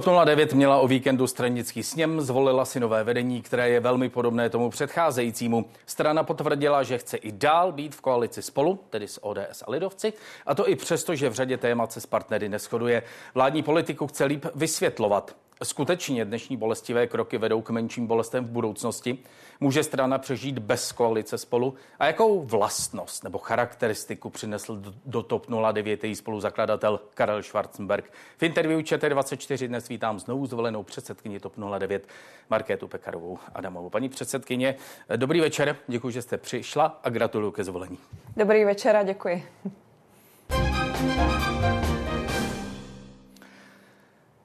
TOP 09 měla o víkendu stranický sněm, zvolila si nové vedení, které je velmi podobné tomu předcházejícímu. Strana potvrdila, že chce i dál být v koalici spolu, tedy s ODS a Lidovci, a to i přesto, že v řadě témat se s partnery neschoduje. Vládní politiku chce líp vysvětlovat. Skutečně dnešní bolestivé kroky vedou k menším bolestem v budoucnosti. Může strana přežít bez koalice spolu? A jakou vlastnost nebo charakteristiku přinesl do TOP 09 její spoluzakladatel Karel Schwarzenberg? V interview ČT24 dnes vítám znovu zvolenou předsedkyni TOP 09 Markétu Pekarovou Adamovou. Paní předsedkyně, dobrý večer, děkuji, že jste přišla a gratuluju ke zvolení. Dobrý večer a děkuji.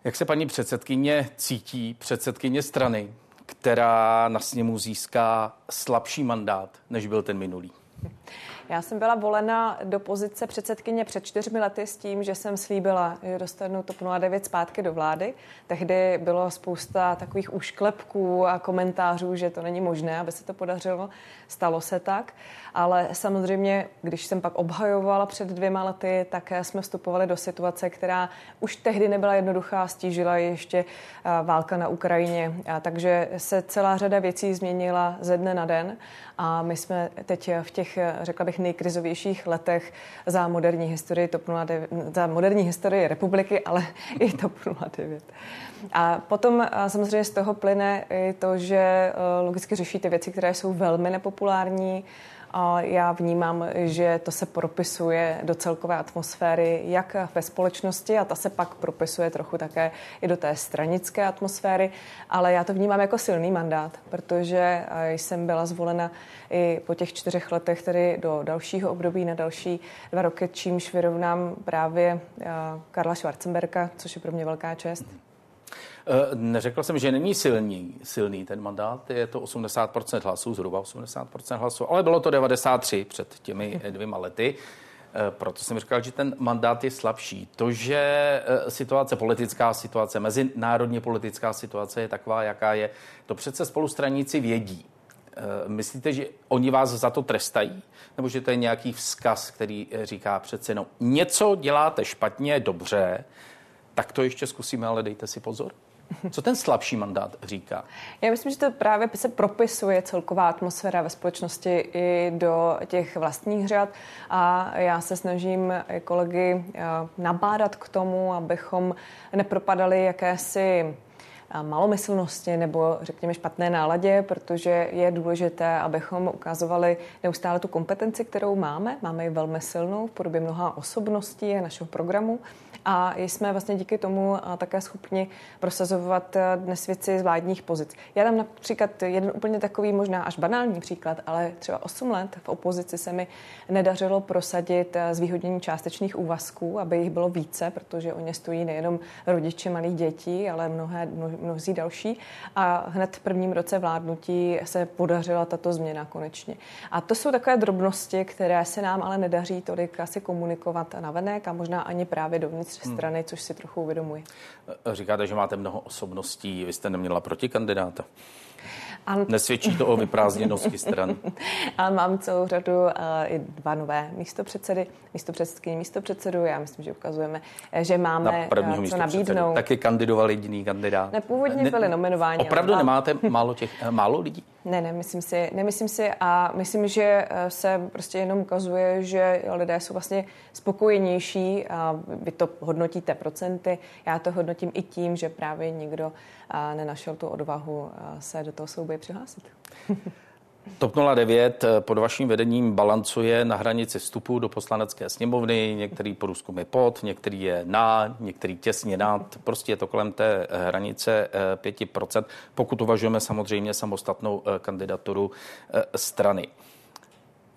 Jak se paní předsedkyně cítí, předsedkyně strany, která na sněmu získá slabší mandát, než byl ten minulý? Já jsem byla volena do pozice předsedkyně před čtyřmi lety s tím, že jsem slíbila, že dostanu TOP 09 zpátky do vlády. Tehdy bylo spousta takových úšklepků a komentářů, že to není možné, aby se to podařilo. Stalo se tak. Ale samozřejmě, když jsem pak obhajovala před dvěma lety, tak jsme vstupovali do situace, která už tehdy nebyla jednoduchá, stížila ještě válka na Ukrajině. A takže se celá řada věcí změnila ze dne na den a my jsme teď v těch, řekla bych, nejkrizovějších letech za moderní historii TOP 09, za moderní historii republiky, ale i TOP 09. A potom samozřejmě z toho plyne i to, že logicky řešíte věci, které jsou velmi nepopulární, a já vnímám, že to se propisuje do celkové atmosféry jak ve společnosti a ta se pak propisuje trochu také i do té stranické atmosféry, ale já to vnímám jako silný mandát, protože jsem byla zvolena i po těch čtyřech letech tedy do dalšího období na další dva roky, čímž vyrovnám právě Karla Schwarzenberka, což je pro mě velká čest. Eh, neřekl jsem, že není silný, silný ten mandát, je to 80% hlasů, zhruba 80% hlasů, ale bylo to 93 před těmi dvěma lety. Eh, proto jsem říkal, že ten mandát je slabší. To, že eh, situace, politická situace, mezinárodně politická situace je taková, jaká je, to přece spolustraníci vědí. Myslíte, že oni vás za to trestají? Nebo že to je nějaký vzkaz, který říká přece, no něco děláte špatně, dobře, tak to ještě zkusíme, ale dejte si pozor? Co ten slabší mandát říká? Já myslím, že to právě se propisuje celková atmosféra ve společnosti i do těch vlastních řad a já se snažím kolegy eh, nabádat k tomu, abychom nepropadali jakési malomyslnosti nebo řekněme špatné náladě, protože je důležité, abychom ukazovali neustále tu kompetenci, kterou máme. Máme ji velmi silnou v podobě mnoha osobností a našeho programu a jsme vlastně díky tomu také schopni prosazovat e, dnes věci z vládních pozic. Já dám například jeden úplně takový možná až banální příklad, ale třeba 8 let v opozici se mi nedařilo prosadit e, zvýhodnění částečných úvazků, aby jich bylo více, protože o ně stojí nejenom rodiče malých dětí, ale mnohé, mnozí další. A hned v prvním roce vládnutí se podařila tato změna konečně. A to jsou takové drobnosti, které se nám ale nedaří tolik asi komunikovat na venek a možná ani právě dovnitř hmm. strany, což si trochu uvědomuji. Říkáte, že máte mnoho osobností, vy jste neměla protikandidáta. An... Nesvědčí to o vyprázdněnosti stran. Ale mám celou řadu uh, i dva nové místopředsedy, místopředsedkyně, místopředsedu. Já myslím, že ukazujeme, že máme Na uh, co nabídnout. Taky kandidoval jediný kandidát. Ne, původně byli nominováni. Opravdu nemáte málo, těch, málo lidí? Ne, ne, myslím si, nemyslím si a myslím, že se prostě jenom ukazuje, že lidé jsou vlastně spokojenější a vy to hodnotíte procenty. Já to hodnotím i tím, že právě nikdo nenašel tu odvahu se do toho souboje přihlásit. TOP 09 eh, pod vaším vedením balancuje na hranici vstupu do poslanecké sněmovny. Některý průzkum je pod, některý je na, některý těsně nad. Prostě je to kolem té eh, hranice 5%, eh, pokud uvažujeme samozřejmě samostatnou kandidaturu strany.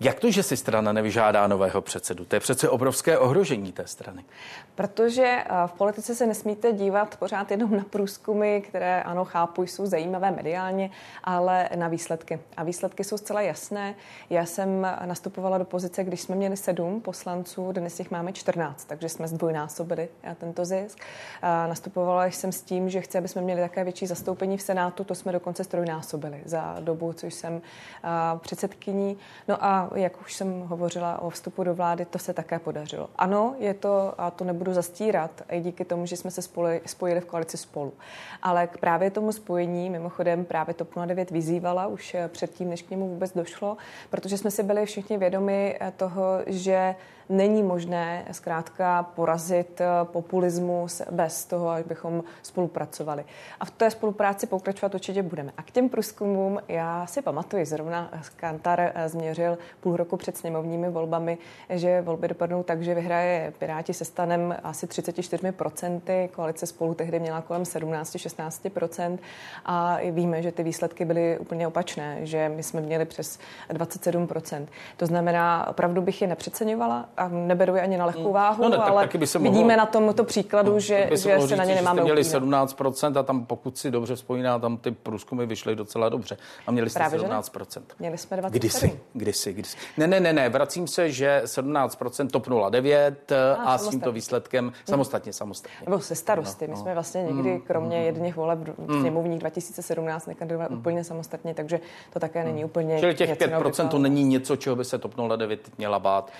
Jak to, že si strana nevyžádá nového předsedu? To je přece obrovské ohrožení té strany. Protože eh, v politice se nesmíte dívat pořád jenom na průzkumy, které ano, chápu, jsou zajímavé mediálně, ale na výsledky. A výsledky jsou zcela jasné. Já jsem nastupovala do pozice, když jsme měli sedm poslanců, dnes jich máme 14, takže jsme zdvojnásobili eh, tento zisk. Nastupovala jsem s tím, že chci, aby jsme měli také větší zastoupení v Senátu, to jsme dokonce strojnásobili za dobu, což jsem eh, předsedkyní. No a Jak už jsem hovořila o vstupu do vlády, to se také podařilo. Ano, je to, a to nebudu zastírat, i díky tomu, že jsme se spojili, spojili v koalici spolu. Ale k právě tomu spojení, mimochodem právě TOP 09 vyzývala už předtím, než k němu vůbec došlo, protože jsme si byli všichni vědomi toho, že není možné zkrátka porazit eh, populismus bez toho, abychom spolupracovali. A v té spolupráci pokračovat určitě budeme. A k těm průzkumům já si pamatuju, zrovna Kantar eh, změřil půl roku před sněmovními volbami, že volby dopadnou tak, že vyhraje Piráti se stanem asi 34%, koalice spolu tehdy měla kolem 17-16% a víme, že ty výsledky byly úplně opačné, že my jsme měli přes 27%. To znamená, opravdu bych je nepřeceňovala, a neberu je ani na lehkou hmm. váhu, no ne, ale taky by se mohlo, vidíme na tomto příkladu, no, že, že se říct, na ně nemáme jste měli 17% a tam, pokud si dobře vzpomíná, tam ty průzkumy vyšly docela dobře. A měli jste Právě 17%. Měli jsme 27%. Kdysi, kdysi, kdysi. Ne, ne, ne, ne, vracím se, že 17% top 09 a, a s tímto výsledkem hmm. samostatně, samostatně. Nebo se starosty. My no. jsme vlastně někdy, hmm. kromě hmm. jedných voleb hmm. sněmovních 2017, nekandidovali hmm. úplně samostatně, takže to také není úplně Čili těch 5% to není něco, čeho by se TOP 09 měla bát,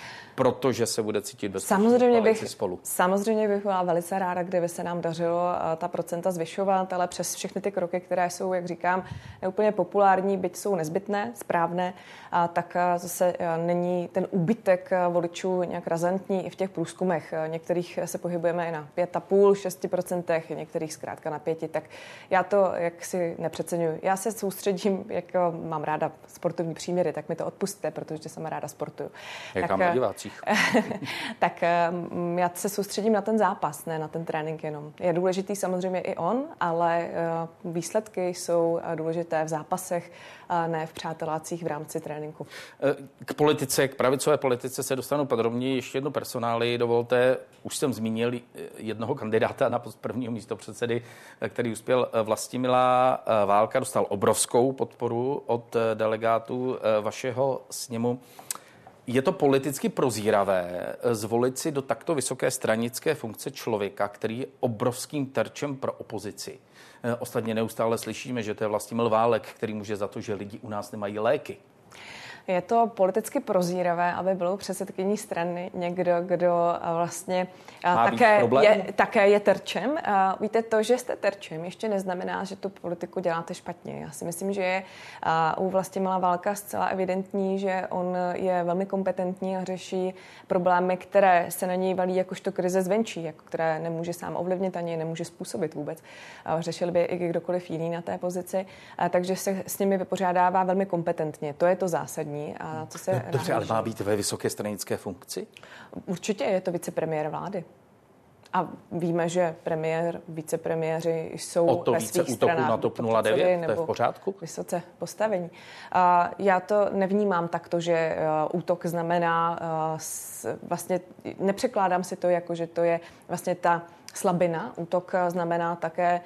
protože se bude cítit bezpečně samozřejmě bych, spolu. Samozřejmě bych byla velice ráda, kdyby se nám dařilo eh, ta procenta zvyšovat, ale přes všechny ty kroky, které jsou, jak říkám, neúplně populární, byť jsou nezbytné, správné, a tak eh, zase eh, není ten úbytek voličů nějak razantní i v těch průzkumech. Některých se pohybujeme i na 5,5, 6%, některých zkrátka na 5, tak já to jak si nepřeceňuji. Já se soustředím, jak mám ráda sportovní příměry, tak mi to odpustte, protože jsem ráda sportuju. Jak tak, na divácích. tak mm, já se soustředím na ten zápas, ne na ten trénink jenom. Je důležitý samozřejmě i on, ale eh, výsledky jsou eh, důležité v zápasech, ne v přátelácích v rámci tréninku. Eh, k politice, k pravicové politice se dostanu podrobně. Ještě jednu personály dovolte. Už jsem zmínil jednoho kandidáta na post prvního místo předsedy, který uspěl Vlastimila Válka, dostal obrovskou podporu od delegátů vašeho sněmu. Je to politicky prozíravé eh, zvolit si do takto vysoké stranické funkce člověka, který je obrovským terčem pro opozici. Eh, ostatně neustále slyšíme, že to je vlastně Válek, který může za to, že lidi u nás nemají léky. Je to politicky prozíravé, aby bylo předsedkyní strany někdo, kdo vlastně Má také je, také je terčem. Víte, to, že jste terčem, ještě neznamená, že tu politiku děláte špatně. Já si myslím, že je u Vlastimila Válka zcela evidentní, že on je velmi kompetentní a řeší problémy, které se na něj valí jakožto krize zvenčí, jako které nemůže sám ovlivnit ani nemůže způsobit vůbec. Řešil by i kdokoliv jiný na té pozici, takže se s nimi vypořádává velmi kompetentně. To je to zásadní zásadní. A co se no, dobře, ale má být ve vysoké stranické funkci? Určitě je to vicepremiér vlády. A víme, že premiér, vicepremiéři jsou o to ve více svých stranách na TOP 09, to je v pořádku? Vysoce postavení. A já to nevnímám takto, že uh, útok znamená s, vlastně, nepřekládám si to jako, že to je vlastně ta slabina. Útok znamená také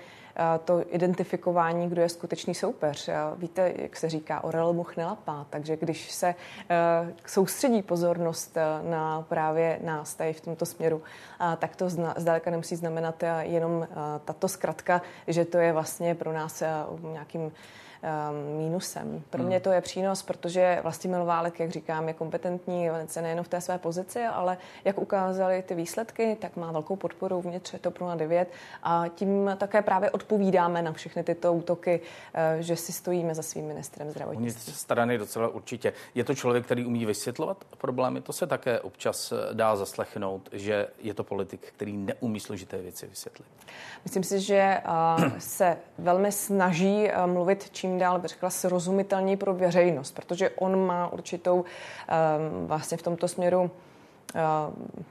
to identifikování, kdo je skutečný soupeř. Víte, jak se říká, orel much nelapá, takže když se eh, soustředí pozornost eh, na právě nás tady v tomto směru, tak to zdaleka nemusí znamenat eh, jenom tato zkratka, že to je vlastně pro nás nějakým mínusem. Pro mě hmm. to je přínos, protože Vlastimil Válek, jak říkám, je kompetentní velice nejen v té své pozici, ale jak ukázaly ty výsledky, tak má velkou podporu vnitř TOP 09 a tím také právě odpovídáme na všechny tyto útoky, eh, že si stojíme za svým ministrem zdravotnictví. strany docela určitě. Je to člověk, který umí vysvětlovat problémy, to se také občas eh, dá zaslechnout, že je to politik, který neumí složité věci vysvětlit. Myslím si, že eh, se velmi snaží mluvit čím čím dál, bych řekla, srozumitelněji pro veřejnost, protože on má určitou um, vlastně v tomto směru um,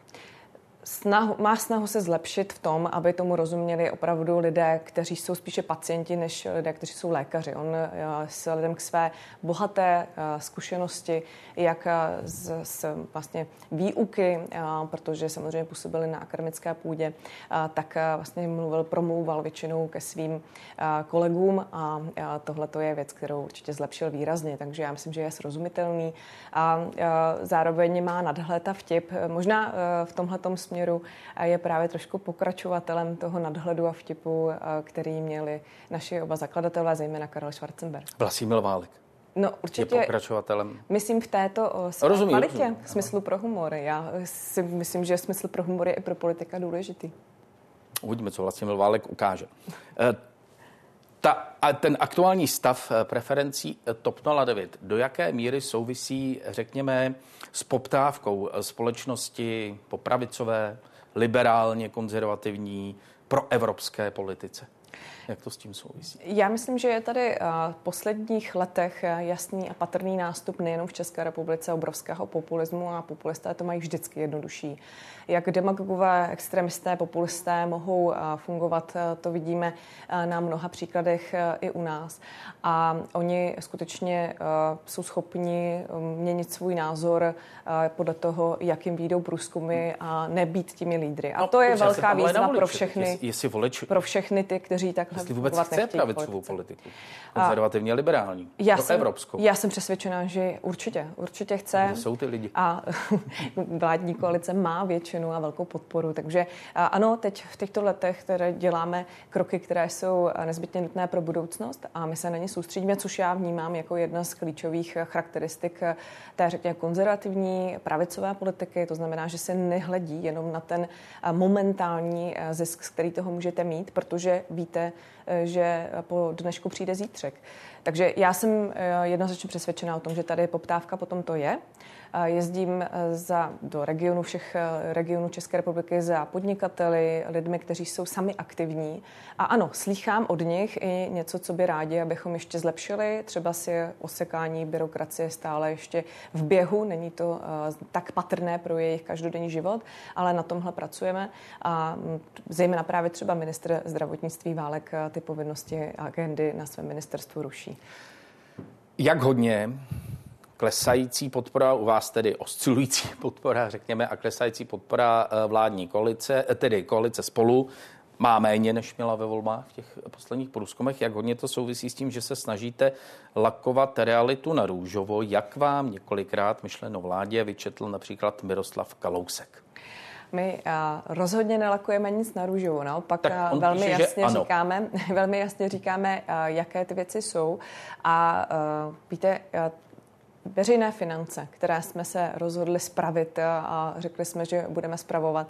snahu, má snahu se zlepšit v tom, aby tomu rozuměli opravdu lidé, kteří jsou spíše pacienti, než lidé, kteří jsou lékaři. On eh, s lidem k své bohaté eh, zkušenosti, jak z, z vlastně výuky, eh, protože samozřejmě působili na akademické půdě, tak vlastně mluvil, promlouval většinou ke svým kolegům a tohle to je věc, kterou určitě zlepšil výrazně, takže já myslím, že je srozumitelný a zároveň má nadhled a vtip. Možná v tomhle směru směru je právě trošku pokračovatelem toho nadhledu a vtipu, který měli naši oba zakladatelé, zejména Karel Schwarzenberg. Vlastimil Válek. No, určitě je pokračovatelem. Myslím v této o, rozumím, kvalitě, rozumím. smyslu pro humor. Já si myslím, že smysl pro humor je i pro politika důležitý. Uvidíme, co vlastně Válek ukáže. Eh, ta, a ten aktuální stav eh, preferencí eh, TOP 09, do jaké míry souvisí, řekněme, s poptávkou společnosti po pravicové, liberálně konzervativní, pro evropské politice? Jak to s tím souvisí? Já myslím, že je tady eh, v posledních letech eh, jasný a patrný nástup nejenom v České republice obrovského populismu a populisté to mají vždycky jednodušší. Jak demagogové, extremisté, populisté mohou eh, fungovat, to vidíme na mnoha příkladech i u nás. A oni skutečně jsou schopni měnit svůj názor podle toho, jak jim výjdou průzkumy a nebýt těmi lídry. A no, to je velká výzva pro všechny, jestli volič... pro všechny ty, kteří tak Jestli vůbec chce pravicovou politiku. Konzervativně liberální. Já pro jsem, evropskou. Já jsem přesvědčená, že určitě, určitě chce. Kde jsou ty lidi? A vládní koalice má většinu a velkou podporu. Takže ano, teď v těchto letech které děláme kroky, které jsou nezbytně nutné pro budoucnost a my se na ně soustředíme, což já vnímám jako jedna z klíčových charakteristik té, řekněme, konzervativní pravicové politiky. To znamená, že se nehledí jenom na ten momentální zisk, který toho můžete mít, protože víte, the že po dnešku přijde zítřek. Takže já jsem eh, jednoznačně přesvědčená o tom, že tady poptávka potom to je. Jezdím eh, za, do regionu všech eh, regionů České republiky za podnikateli, lidmi, kteří jsou sami aktivní. A ano, slýchám od nich i něco, co by rádi, abychom ještě zlepšili. Třeba si osekání byrokracie stále ještě v běhu, není to tak patrné pro jejich každodenní život, ale na tomhle pracujeme. A mm, zejména právě třeba ministr zdravotnictví Válek ty povinnosti a agendy na svém ministerstvu ruší. Jak hodně klesající podpora, u vás tedy oscilující podpora, řekněme, a klesající podpora eh, vládní koalice, eh, tedy koalice spolu, má méně, než měla ve volbách v těch posledních průzkumech. Jak hodně to souvisí s tím, že se snažíte lakovat realitu na růžovo, jak vám několikrát myšleno vládě vyčetl například Miroslav Kalousek? My uh, rozhodně nelakujeme nic na růžovo, naopak uh, velmi, píše, jasně říkáme, velmi jasně říkáme, uh, jaké ty věci jsou. A víte, veřejné finance, které jsme se rozhodli spravit a řekli jsme, že budeme spravovat,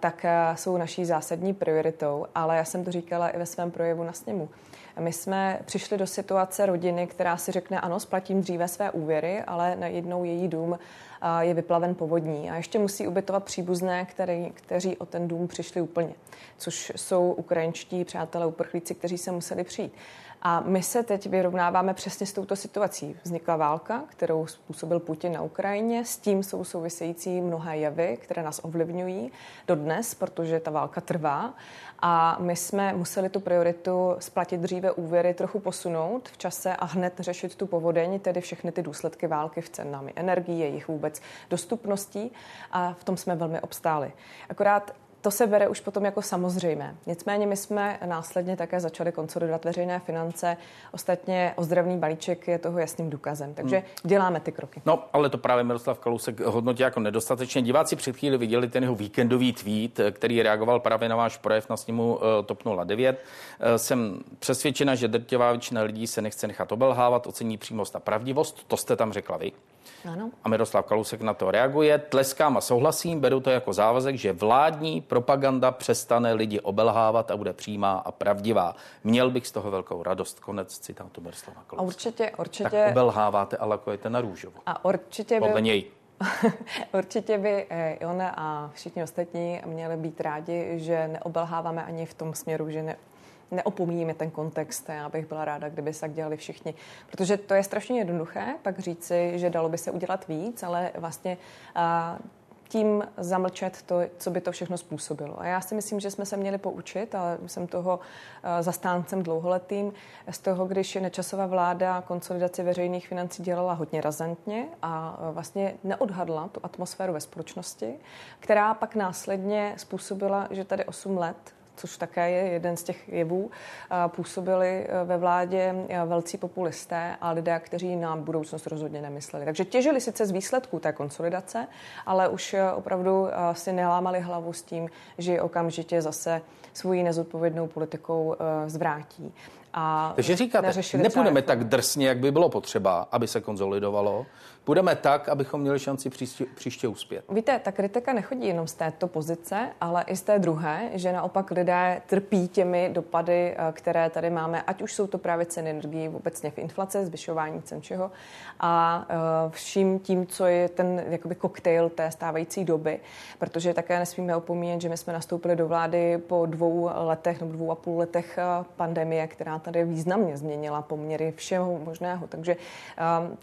tak jsou naší zásadní prioritou. Ale já jsem to říkala i ve svém projevu na sněmu. My jsme přišli do situace rodiny, která si řekne, ano, splatím dříve své úvěry, ale najednou její dům je vyplaven povodní a ještě musí ubytovat příbuzné, který, kteří o ten dům přišli úplně, což jsou ukrajinští přátelé uprchlíci, kteří se museli přijít. A my se teď vyrovnáváme přesně s touto situací. Vznikla válka, kterou způsobil Putin na Ukrajině, s tím jsou související mnohé jevy, které nás ovlivňují dodnes, protože ta válka trvá. A my jsme museli tu prioritu splatit dříve úvěry trochu posunout v čase a hned řešit tu povodeň, tedy všechny ty důsledky války v cenami energii, jejich vůbec dostupností. A v tom jsme velmi obstáli. Akorát to se bere už potom jako samozřejmé. Nicméně my jsme následně také začali konsolidovat veřejné finance. Ostatně ozdravný balíček je toho jasným důkazem. Takže hmm. děláme ty kroky. No, ale to právě Miroslav Kalousek hodnotí jako nedostatečně. Diváci před chvíli viděli ten jeho víkendový tweet, který reagoval právě na váš projev na sněmu eh, TOP 09. Eh, jsem přesvědčena, že drtivá většina lidí se nechce nechat obelhávat, ocení přímost a pravdivost. To jste tam řekla vy. Ano. A Miroslav Kalousek na to reaguje. Tleskám a souhlasím, beru to jako závazek, že vládní propaganda přestane lidi obelhávat a bude přímá a pravdivá. Měl bych z toho velkou radost. Konec citátu Miroslava Kalouska. A určitě, určitě. Tak obelháváte a lakujete na růžovo. A určitě Podle by... něj. Určitě by eh, on a všichni ostatní měli být rádi, že neobelháváme ani v tom směru, že ne, neopomíjíme ten kontext. Já bych byla ráda, kdyby se tak dělali všichni. Protože to je strašně jednoduché, pak říci, že dalo by se udělat víc, ale vlastně tím zamlčet to, co by to všechno způsobilo. A já si myslím, že jsme se měli poučit, ale jsem toho zastáncem dlouholetým, z toho, když nečasová vláda konsolidaci veřejných financí dělala hodně razantně a vlastně neodhadla tu atmosféru ve společnosti, která pak následně způsobila, že tady 8 let což také je jeden z těch jevů, působili e, ve vládě e, velcí populisté a lidé, kteří na budoucnost rozhodně nemysleli. Takže těžili sice z výsledků té konsolidace, ale už opravdu si nelámali hlavu s tím, že okamžitě zase svoji nezodpovědnou politikou zvrátí. A Takže říkáte, nepůjdeme tak drsně, jak by bylo potřeba, aby se konzolidovalo, Budeme tak, abychom měli šanci příště, příště uspět. Víte, ta kritika nechodí jenom z této pozice, ale i z té druhé, že naopak lidé trpí těmi dopady, eh, které tady máme, ať už jsou to právě ceny energií obecně v inflace, zvyšování cen všeho a eh, vším tím, co je ten jakoby koktejl té stávající doby, protože také nesmíme opomíjet, že my jsme nastoupili do vlády po dvou letech nebo dvou a půl letech eh, pandemie, která tady významně změnila poměry všeho možného. Takže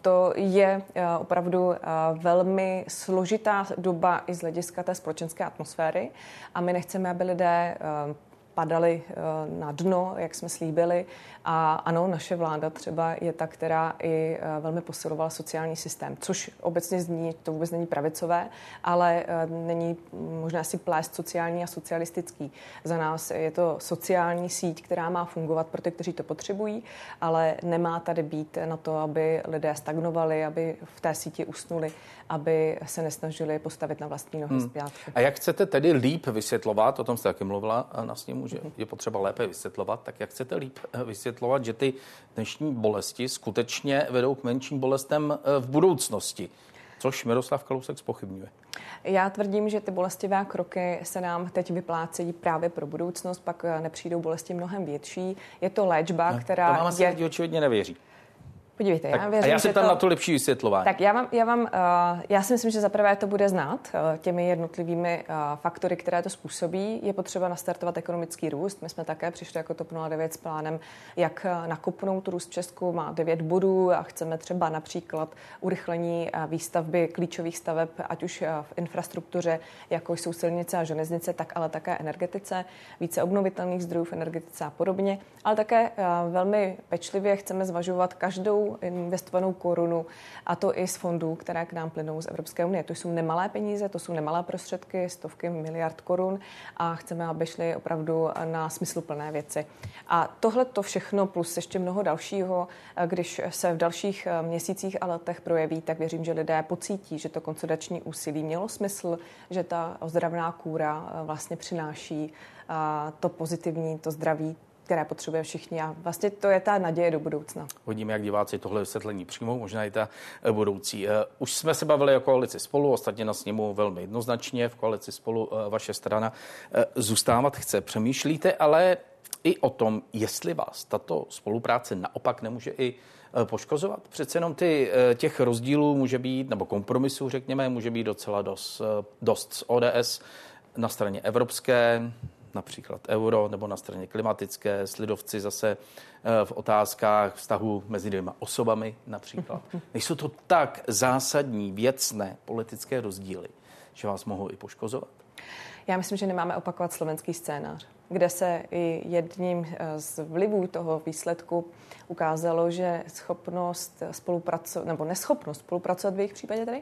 to je opravdu velmi složitá doba i z hlediska té společenské atmosféry a my nechceme, aby lidé padali eh, na dno, jak jsme slíbili. A ano, naše vláda třeba je ta, která i eh, velmi posilovala sociální systém, což obecně zní, to vůbec není pravicové, ale eh, není možná si plést sociální a socialistický. Za nás je to sociální síť, která má fungovat pro ty, kteří to potřebují, ale nemá tady být na to, aby lidé stagnovali, aby v té síti usnuli, aby se nesnažili postavit na vlastní nohy hmm. zpátky. A jak chcete tedy líp vysvětlovat, o tom jste taky mluvila na sněmu, že je potřeba lépe vysvětlovat, tak jak chcete líp eh, vysvětlovat, že ty dnešní bolesti skutečně vedou k menším bolestem eh, v budoucnosti? Což Miroslav Kalousek spochybňuje. Já tvrdím, že ty bolestivé kroky se nám teď vyplácejí právě pro budoucnost, pak eh, nepřijdou bolesti mnohem větší. Je to léčba, která. To vám asi je... lidi očividně nevěří. Podívejte, tak, já věřím, a já se tam to... na to lepší vysvětlování. Tak já vám, já vám, uh, já si myslím, že zaprvé to bude znát uh, těmi jednotlivými uh, faktory, které to způsobí. Je potřeba nastartovat ekonomický růst. My jsme také přišli jako TOP 09 s plánem, jak nakopnout růst v Česku. Má 9 bodů a chceme třeba například urychlení výstavby klíčových staveb, ať už v infrastruktuře, jako jsou silnice a železnice, tak ale také energetice, více obnovitelných zdrojů v energetice a podobně. Ale také velmi pečlivě chceme zvažovat každou investovanou korunu, a to i z fondů, které k nám plynou z Evropské unie. To jsou nemalé peníze, to jsou nemalé prostředky, stovky miliard korun a chceme, aby šly opravdu na smysluplné věci. A tohle to všechno plus ještě mnoho dalšího, když se v dalších eh, měsících a letech projeví, tak věřím, že lidé pocítí, že to konsolidační úsilí mělo smysl, že ta ozdravná kůra eh, vlastně přináší eh, to pozitivní, to zdraví, které potřebuje všichni. A vlastně to je ta naděje do budoucna. Hodíme, jak diváci tohle vysvětlení přijmou, možná i ta eh, budoucí. Eh, už jsme se bavili o koalici spolu, ostatně na sněmu velmi jednoznačně. V koalici spolu eh, vaše strana zůstávat chce. Přemýšlíte ale i o tom, jestli vás tato spolupráce naopak nemůže i poškozovat. Přece jenom ty, těch rozdílů může být, nebo kompromisů, řekněme, může být docela dost, dost z ODS na straně evropské, například euro, nebo na straně klimatické, slidovci zase eh, v otázkách vztahu mezi dvěma osobami například. Nejsou to tak zásadní, věcné politické rozdíly, že vás mohou i poškozovat? Já myslím, že nemáme opakovat slovenský scénář, kde se i jedním eh, z vlivů toho výsledku ukázalo, že schopnost spolupracovat, nebo neschopnost spolupracovat v jejich případě tady,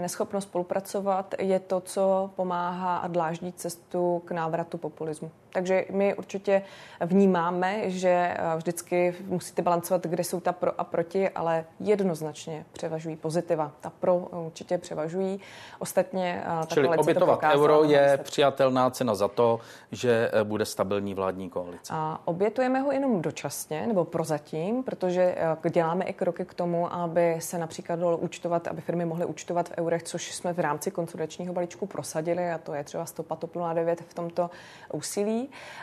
neschopnost spolupracovat je to, co pomáhá a dláždí cestu k návratu populismu. Takže my určitě vnímáme, že eh, vždycky musíte balancovat, kde jsou ta pro a proti, ale jednoznačně převažují pozitiva. Ta pro určitě převažují. Ostatně eh, Čili obětovat euro je přijatelná cena za to, že eh, bude stabilní vládní koalice. A obětujeme ho jenom dočasně nebo prozatím, protože děláme i kroky k tomu, aby se například dalo účtovat, aby firmy mohly účtovat v eurech, což jsme v rámci konsolidačního balíčku prosadili a to je třeba stopa TOP 09 v tomto úsilí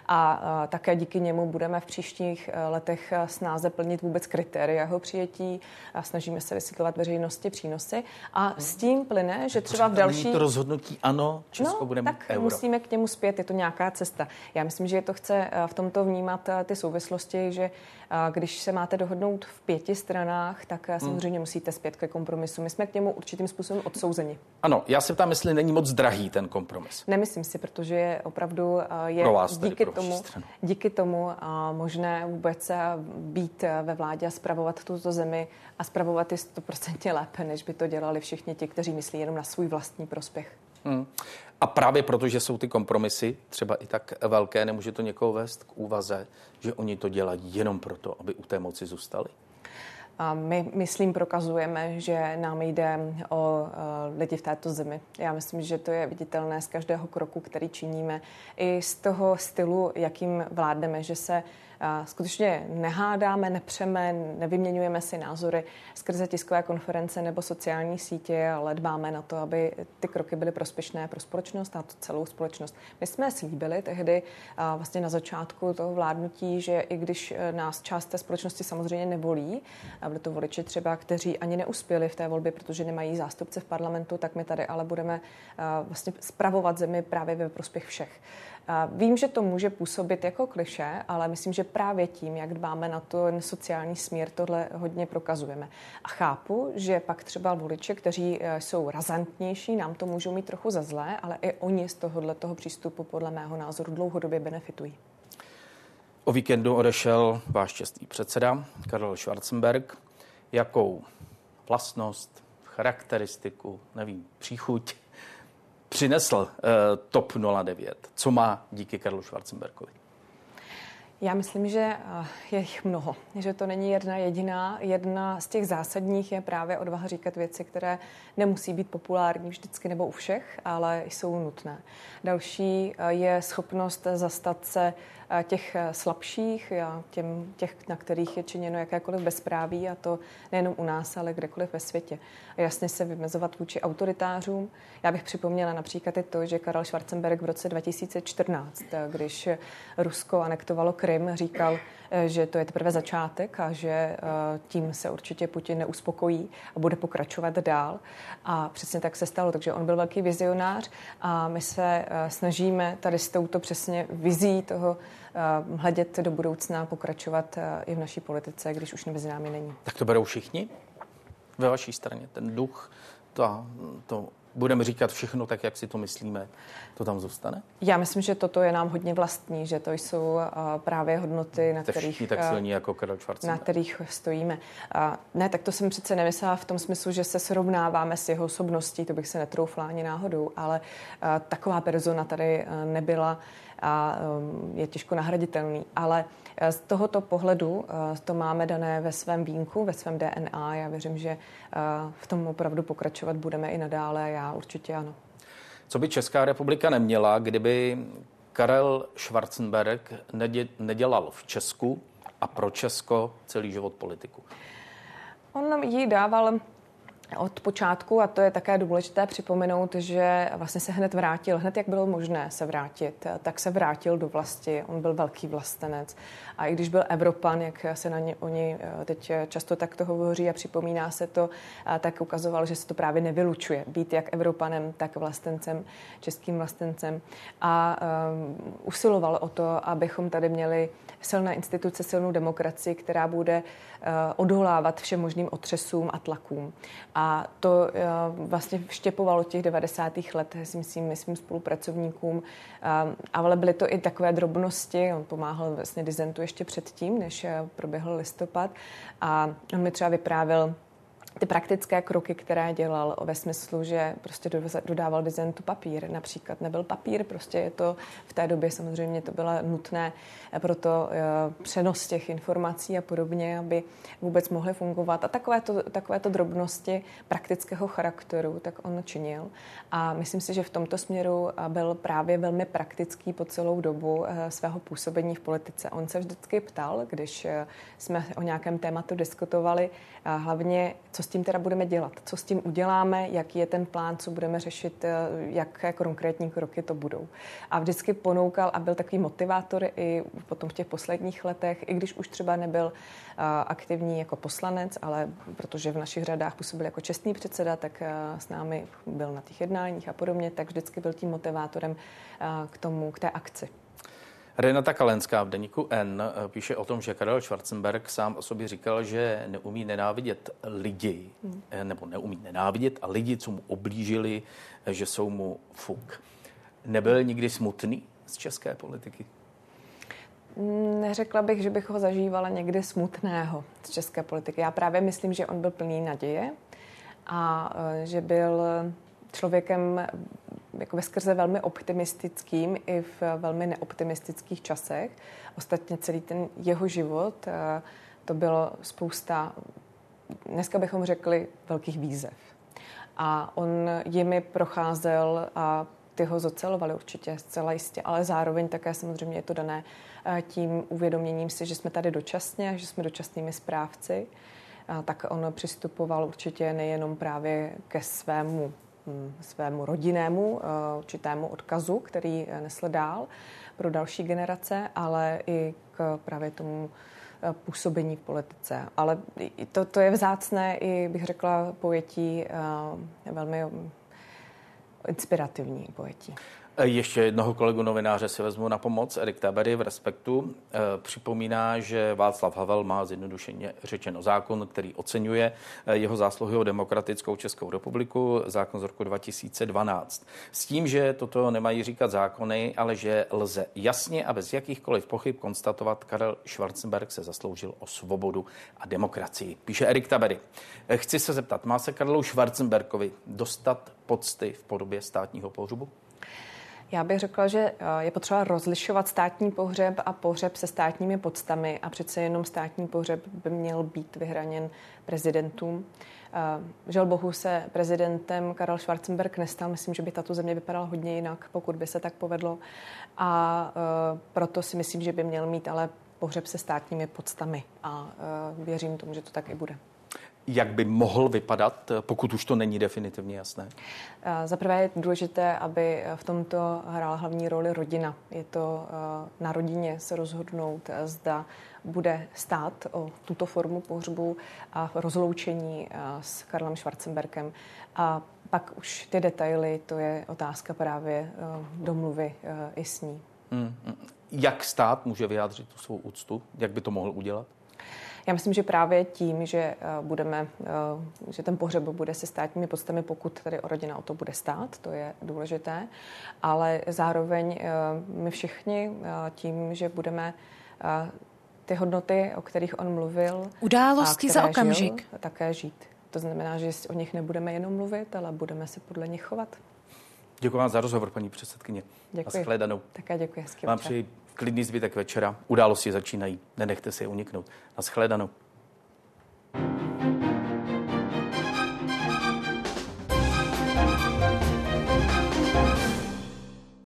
a také díky němu budeme v příštích e, letech e, snáze plnit vůbec kritéria jeho přijetí a snažíme se vysvětlovat veřejnosti přínosy. A s tím plyne, že třeba v další... To rozhodnutí ano, Česko no, bude mít tak euro. musíme k němu zpět, je to nějaká cesta. Já myslím, že to chce e, v tomto vnímat ty souvislosti, že když se máte dohodnout v pěti stranách, tak hmm. samozřejmě hmm. musíte zpět ke kompromisu. My jsme k němu určitým způsobem odsouzeni. Ano, já se ptám, jestli není moc drahý ten kompromis. Nemyslím si, protože je opravdu je vás díky tomu, díky tomu a možné vůbec být ve vládě a spravovat tuto zemi a spravovat je stoprocentně lépe, než by to dělali všichni ti, kteří myslí jenom na svůj vlastní prospěch. Hmm. A právě proto, že jsou ty kompromisy třeba i tak velké, nemůže to někoho vést k úvaze, že oni to dělají jenom proto, aby u té moci zůstali? A my, myslím, prokazujeme, že nám jde o uh, lidi v této zemi. Já myslím, že to je viditelné z každého kroku, který činíme. I z toho stylu, jakým vládneme, že se skutečně nehádáme, nepřeme, nevyměňujeme si názory skrze tiskové konference nebo sociální sítě, ale dbáme na to, aby ty kroky byly prospěšné pro společnost a celou společnost. My jsme slíbili tehdy vlastně na začátku toho vládnutí, že i když e, nás část té společnosti samozřejmě nevolí, a byli to voliči třeba, kteří ani neuspěli v té volbě, protože nemají zástupce v parlamentu, tak my tady ale budeme vlastně spravovat zemi právě ve prospěch všech. Vím, že to může působit jako kliše, ale myslím, že právě tím, jak dbáme na to sociální směr, tohle hodně prokazujeme. A chápu, že pak třeba voliči, kteří e, jsou razantnější, nám to můžou mít trochu za zlé, ale i oni z tohohle toho přístupu podle mého názoru dlouhodobě benefitují. O víkendu odešel váš čestný předseda Karel Schwarzenberg. Jakou vlastnost, charakteristiku, nevím, příchuť přinesl uh, TOP 09? Co má díky Karlu Schwarzenbergovi? Já myslím, že eh, je jich mnoho, že to není jedna jediná. Jedna z těch zásadních je právě odvaha říkat věci, které nemusí být populární vždycky nebo u všech, ale jsou nutné. Další eh, je schopnost zastat se těch eh, slabších, těm, těch, na kterých je činěno jakékoliv bezpráví, a to nejenom u nás, ale kdekoliv ve světě. A jasně se vymezovat vůči autoritářům. Já bych připomněla například i to, že Karel Schwarzenberg v roce 2014, eh, když Rusko anektovalo Krym, říkal, eh, že to je teprve začátek a že tím se určitě Putin neuspokojí a bude pokračovat dál. A přesně tak se stalo, takže on byl velký vizionář a my se snažíme tady s touto přesně vizí toho Eh, hledět do budoucna, pokračovat eh, i v naší politice, když už mezi námi není. Tak to berou všichni ve vaší straně? Ten duch, to, to budeme říkat všechno tak, jak si to myslíme, to tam zůstane? Já myslím, že toto je nám hodně vlastní, že to jsou uh, právě hodnoty, na kterých, tak silní jako Karel na kterých stojíme. Uh, ne, tak to jsem přece nemyslela v tom smyslu, že se srovnáváme s jeho osobností, to bych se netroufla ani náhodou, ale uh, taková persona tady uh, nebyla a um, je těžko nahraditelný. Ale eh, z tohoto pohledu eh, to máme dané ve svém vínku, ve svém DNA. Já věřím, že eh, v tom opravdu pokračovat budeme i nadále. Já určitě ano. Co by Česká republika neměla, kdyby Karel Schwarzenberg nedělal v Česku a pro Česko celý život politiku? On jí dával od počátku, a to je také důležité připomenout, že vlastně se hned vrátil, hned jak bylo možné se vrátit, tak se vrátil do vlasti. On byl velký vlastenec. A i když byl Evropan, jak se na ně, oni eh, teď často takto hovoří a připomíná se to, tak ukazoval, že se to právě nevylučuje. Být jak Evropanem, tak vlastencem, českým vlastencem. A um, usiloval o to, abychom tady měli silné instituce, silnou demokracii, která bude uh, odolávat všem možným otřesům a tlakům. A to eh, vlastně vštěpovalo těch 90. let, si myslím, myslím spolupracovníkům. Eh, ale byly to i takové drobnosti. On pomáhal vlastně dizentu ještě předtím, než eh, proběhl listopad. A on mi třeba vyprávěl, ty praktické kroky, které dělal ve smyslu, že prostě dodával dizentu papír. Například nebyl papír, prostě je to v té době samozřejmě to bylo nutné pro to eh, přenos těch informací a podobně, aby vůbec mohly fungovat. A takovéto, takovéto drobnosti praktického charakteru, tak on činil. A myslím si, že v tomto směru eh, byl právě velmi praktický po celou dobu eh, svého působení v politice. On se vždycky ptal, když jsme o nějakém tématu diskutovali, hlavně, co s tím teda budeme dělat, co s tím uděláme, jaký je ten plán, co budeme řešit, jaké konkrétní kroky to budou. A vždycky ponoukal a byl takový motivátor i potom v těch posledních letech, i když už třeba nebyl aktivní jako poslanec, ale protože v našich řadách působil jako čestný předseda, tak s námi byl na těch jednáních a podobně, tak vždycky byl tím motivátorem k tomu, k té akci. Renata Kalenská v deníku N píše o tom, že Karel Schwarzenberg sám o sobě říkal, že neumí nenávidět lidi, hmm. nebo neumí nenávidět a lidi, co mu oblížili, že jsou mu fuk. Nebyl nikdy smutný z české politiky? Neřekla bych, že bych ho zažívala někdy smutného z české politiky. Já právě myslím, že on byl plný naděje a že byl člověkem jako skrze velmi optimistickým i v velmi neoptimistických časech. Ostatně celý ten jeho život e, to bylo spousta, dneska bychom řekli, velkých výzev. A on jimi procházel a ty ho zocelovali určitě, zcela jistě, ale zároveň také samozřejmě je to dané tím uvědoměním si, že jsme tady dočasně, že jsme dočasnými správci, tak on přistupoval určitě nejenom právě ke svému svému rodinnému určitému odkazu, který nesl dál pro další generace, ale i k právě tomu působení v politice. Ale to, to je vzácné i, bych řekla, pojetí velmi inspirativní pojetí. Ještě jednoho kolegu novináře si vezmu na pomoc. Erik Tabery v Respektu eh, připomíná, že Václav Havel má zjednodušeně řečeno zákon, který oceňuje eh, jeho zásluhy o demokratickou Českou republiku, zákon z roku 2012. S tím, že toto nemají říkat zákony, ale že lze jasně a bez jakýchkoliv pochyb konstatovat, Karel Schwarzenberg se zasloužil o svobodu a demokracii. Píše Erik Tabery. Chci se zeptat, má se Karlu Schwarzenbergovi dostat pocty v podobě státního pohřbu? Já bych řekla, že eh, je potřeba rozlišovat státní pohřeb a pohřeb se státními podstami a přece jenom státní pohřeb by měl být vyhraněn prezidentům. Eh, žel bohu se prezidentem Karel Schwarzenberg nestal. Myslím, že by tato země vypadala hodně jinak, pokud by se tak povedlo. A eh, proto si myslím, že by měl mít ale pohřeb se státními podstami. A věřím tomu, že to tak i bude jak by mohl vypadat, pokud už to není definitivně jasné? Za prvé je důležité, aby v tomto hrála hlavní roli rodina. Je to eh, na rodině se rozhodnout, eh, zda bude stát o tuto formu pohřbu a rozloučení eh, s Karlem Schwarzenberkem. A pak už ty detaily, to je otázka právě domluvy i s ní. Hmm. Jak stát může vyjádřit tu svou úctu? Jak by to mohl udělat? Já myslím, že právě tím, že eh, budeme, eh, že ten pohřeb bude se státními podstami, pokud tady o rodina o to bude stát, to je důležité, ale zároveň eh, my všichni tím, že budeme ty hodnoty, o kterých on mluvil, události za okamžik, žil, také žít. To znamená, že o nich nebudeme jenom mluvit, ale budeme se podle nich chovat. Děkuji vám za rozhovor, paní předsedkyně. Děkuji. Shledanou. Také děkuji. Vám přeji klidný zbytek večera. Události začínají. Nenechte si je uniknout. Naschledanou.